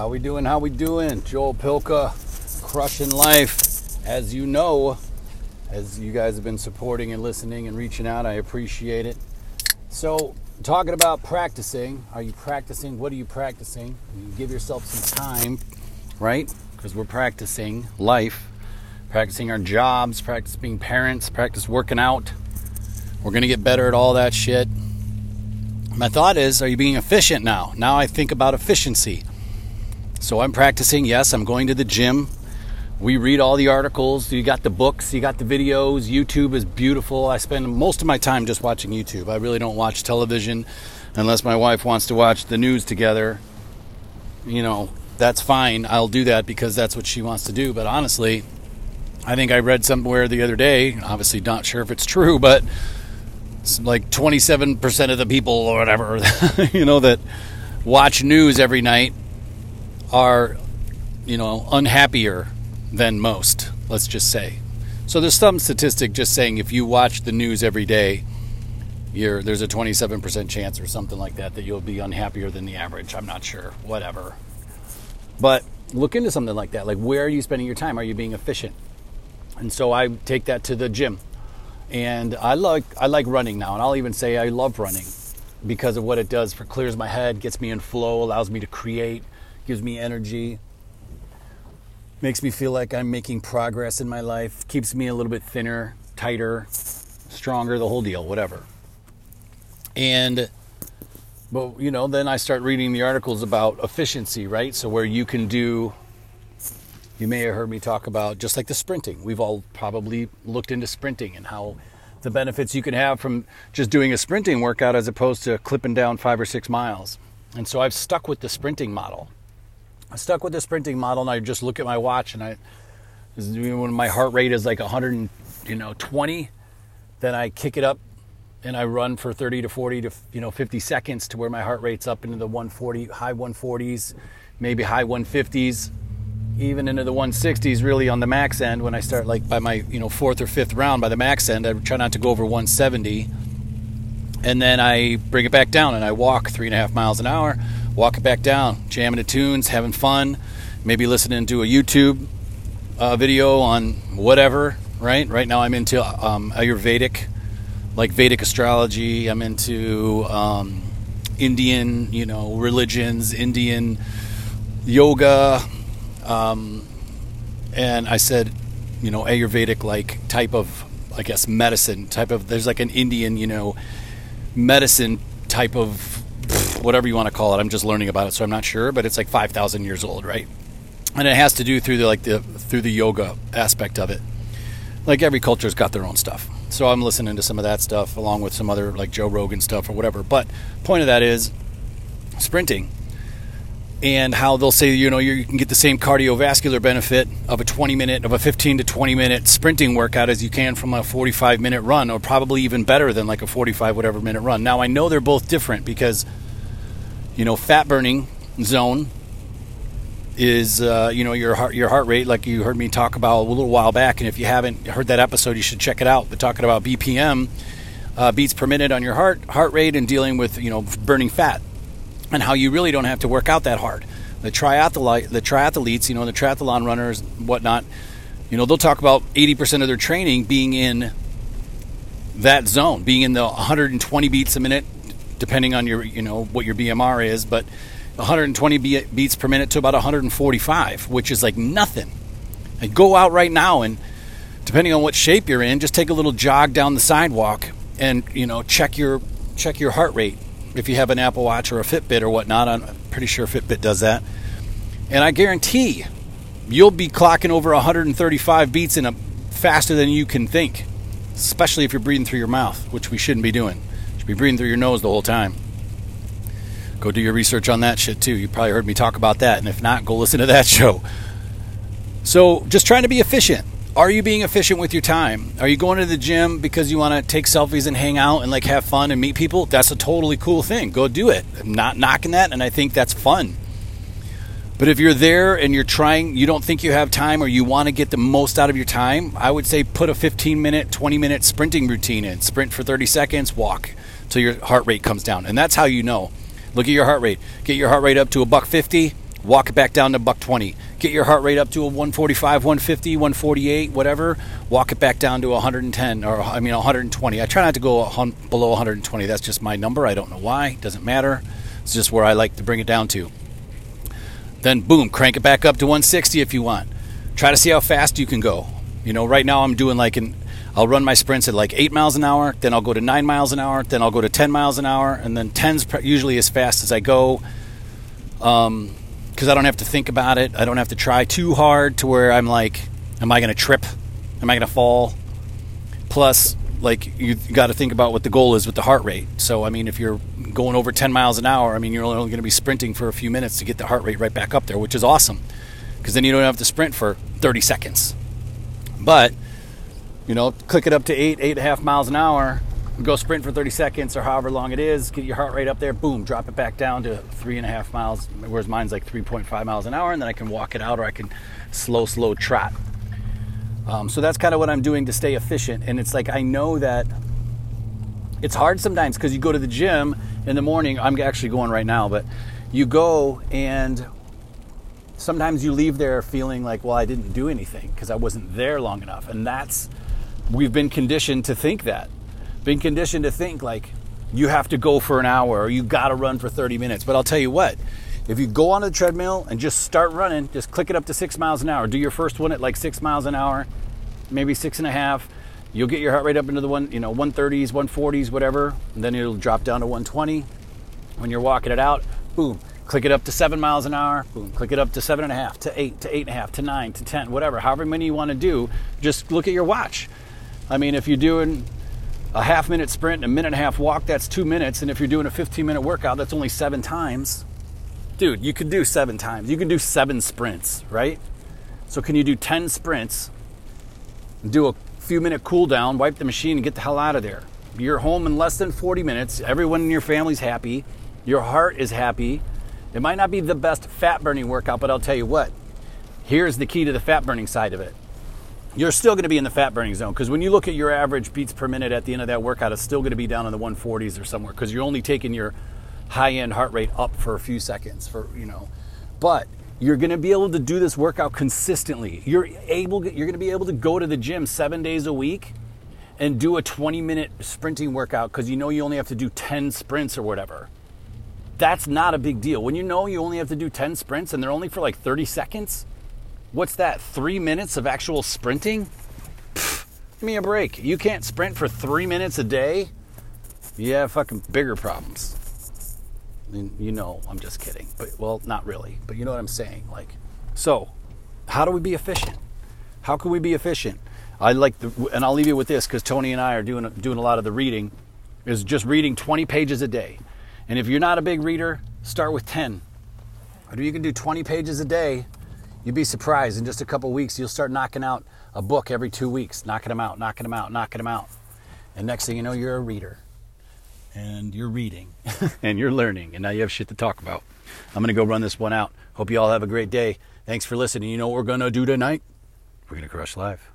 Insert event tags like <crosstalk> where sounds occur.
How we doing? How we doing? Joel Pilka, crushing life. As you know, as you guys have been supporting and listening and reaching out, I appreciate it. So, talking about practicing, are you practicing? What are you practicing? You give yourself some time, right? Because we're practicing life, practicing our jobs, practice being parents, practice working out. We're going to get better at all that shit. My thought is, are you being efficient now? Now I think about efficiency. So I'm practicing. Yes, I'm going to the gym. We read all the articles. You got the books, you got the videos. YouTube is beautiful. I spend most of my time just watching YouTube. I really don't watch television unless my wife wants to watch the news together. You know, that's fine. I'll do that because that's what she wants to do. But honestly, I think I read somewhere the other day, obviously not sure if it's true, but it's like 27% of the people or whatever, <laughs> you know, that watch news every night are, you know, unhappier than most, let's just say. So there's some statistic just saying if you watch the news every day, you're, there's a 27% chance or something like that that you'll be unhappier than the average. I'm not sure, whatever. But look into something like that. Like, where are you spending your time? Are you being efficient? And so I take that to the gym. And I like I like running now, and I'll even say I love running because of what it does for clears my head, gets me in flow, allows me to create, gives me energy, makes me feel like I'm making progress in my life, keeps me a little bit thinner, tighter, stronger, the whole deal, whatever. And but you know, then I start reading the articles about efficiency, right? So where you can do you may have heard me talk about just like the sprinting. We've all probably looked into sprinting and how the benefits you can have from just doing a sprinting workout as opposed to clipping down 5 or 6 miles. And so I've stuck with the sprinting model I stuck with the sprinting model, and I just look at my watch, and I when my heart rate is like 100, you know, 20, then I kick it up and I run for 30 to 40 to you know 50 seconds to where my heart rate's up into the 140, high 140s, maybe high 150s, even into the 160s. Really on the max end when I start like by my you know fourth or fifth round by the max end, I try not to go over 170, and then I bring it back down and I walk three and a half miles an hour walking back down, jamming to tunes, having fun, maybe listening to a YouTube uh, video on whatever. Right, right now I'm into um, Ayurvedic, like Vedic astrology. I'm into um, Indian, you know, religions, Indian yoga, um, and I said, you know, Ayurvedic like type of, I guess, medicine type of. There's like an Indian, you know, medicine type of whatever you want to call it. I'm just learning about it, so I'm not sure, but it's like 5,000 years old, right? And it has to do through the like the through the yoga aspect of it. Like every culture's got their own stuff. So I'm listening to some of that stuff along with some other like Joe Rogan stuff or whatever. But point of that is sprinting and how they'll say you know you can get the same cardiovascular benefit of a 20 minute of a 15 to 20 minute sprinting workout as you can from a 45 minute run or probably even better than like a 45 whatever minute run now i know they're both different because you know, fat burning zone is uh, you know your heart your heart rate, like you heard me talk about a little while back. And if you haven't heard that episode, you should check it out. We're talking about BPM, uh, beats per minute on your heart heart rate, and dealing with you know burning fat, and how you really don't have to work out that hard. The triathlete, the triathletes, you know, the triathlon runners, whatnot, you know, they'll talk about 80% of their training being in that zone, being in the 120 beats a minute depending on your you know what your BMR is, but 120 beats per minute to about 145, which is like nothing. Like go out right now and depending on what shape you're in, just take a little jog down the sidewalk and you know check your check your heart rate if you have an Apple Watch or a Fitbit or whatnot. I'm pretty sure Fitbit does that, and I guarantee you'll be clocking over 135 beats in a faster than you can think, especially if you're breathing through your mouth, which we shouldn't be doing be breathing through your nose the whole time. Go do your research on that shit too. You probably heard me talk about that, and if not, go listen to that <laughs> show. So, just trying to be efficient. Are you being efficient with your time? Are you going to the gym because you want to take selfies and hang out and like have fun and meet people? That's a totally cool thing. Go do it. I'm not knocking that, and I think that's fun. But if you're there and you're trying, you don't think you have time or you want to get the most out of your time, I would say put a 15 minute, 20 minute sprinting routine in. Sprint for 30 seconds, walk till your heart rate comes down. And that's how you know. Look at your heart rate. Get your heart rate up to a buck 50 walk it back down to buck 20 get your heart rate up to a 145 150 148 whatever walk it back down to 110 or i mean 120 i try not to go below 120 that's just my number. I don't know why. It doesn't matter. It's just where i like to bring it down to. Then boom crank it back up to 160 if you want. Try to see how fast you can go. You know right now i'm doing like an I'll run my sprints at like 8 miles an hour, then I'll go to 9 miles an hour, then I'll go to 10 miles an hour, and then 10's usually as fast as I go. Um, because I don't have to think about it. I don't have to try too hard to where I'm like, am I going to trip? Am I going to fall? Plus, like you got to think about what the goal is with the heart rate. So, I mean, if you're going over 10 miles an hour, I mean, you're only going to be sprinting for a few minutes to get the heart rate right back up there, which is awesome because then you don't have to sprint for 30 seconds. But, you know, click it up to eight, eight and a half miles an hour, go sprint for 30 seconds or however long it is, get your heart rate up there, boom, drop it back down to three and a half miles, whereas mine's like 3.5 miles an hour, and then I can walk it out or I can slow, slow trot. Um, so that's kind of what I'm doing to stay efficient. And it's like I know that it's hard sometimes because you go to the gym in the morning. I'm actually going right now, but you go and sometimes you leave there feeling like, well, I didn't do anything because I wasn't there long enough. And that's, we've been conditioned to think that been conditioned to think like you have to go for an hour or you got to run for 30 minutes. But I'll tell you what, if you go on the treadmill and just start running, just click it up to six miles an hour. Do your first one at like six miles an hour, maybe six and a half. You'll get your heart rate up into the one, you know, 130s, 140s, whatever. And then it'll drop down to 120. When you're walking it out, boom, click it up to seven miles an hour. Boom, click it up to seven and a half, to eight, to eight and a half, to nine, to ten, whatever. However many you want to do, just look at your watch. I mean, if you're doing a half minute sprint and a minute and a half walk, that's two minutes. And if you're doing a 15 minute workout, that's only seven times. Dude, you could do seven times. You can do seven sprints, right? So, can you do 10 sprints, do a few minute cool down, wipe the machine, and get the hell out of there? You're home in less than 40 minutes. Everyone in your family's happy. Your heart is happy. It might not be the best fat burning workout, but I'll tell you what. Here's the key to the fat burning side of it you're still going to be in the fat burning zone because when you look at your average beats per minute at the end of that workout, it's still going to be down in the 140s or somewhere because you're only taking your high end heart rate up for a few seconds for you know, but you're going to be able to do this workout consistently. You're able, you're going to be able to go to the gym seven days a week and do a 20 minute sprinting workout because you know you only have to do 10 sprints or whatever. That's not a big deal. When you know you only have to do 10 sprints and they're only for like 30 seconds, what's that, three minutes of actual sprinting? Pfft, give me a break. You can't sprint for three minutes a day? Have fucking bigger problems. Mean, you know, I'm just kidding. But, well, not really. But you know what I'm saying. Like, so, how do we be efficient? How can we be efficient? I like the, and I'll leave you with this because Tony and I are doing doing a lot of the reading. Is just reading 20 pages a day, and if you're not a big reader, start with 10. Or you can do 20 pages a day You'd be surprised in just a couple weeks, you'll start knocking out a book every two weeks, knocking them out, knocking them out, knocking them out. And next thing you know, you're a reader. And you're reading <laughs> and you're learning. And now you have shit to talk about. I'm going to go run this one out. Hope you all have a great day. Thanks for listening. You know what we're going to do tonight? We're going to crush live.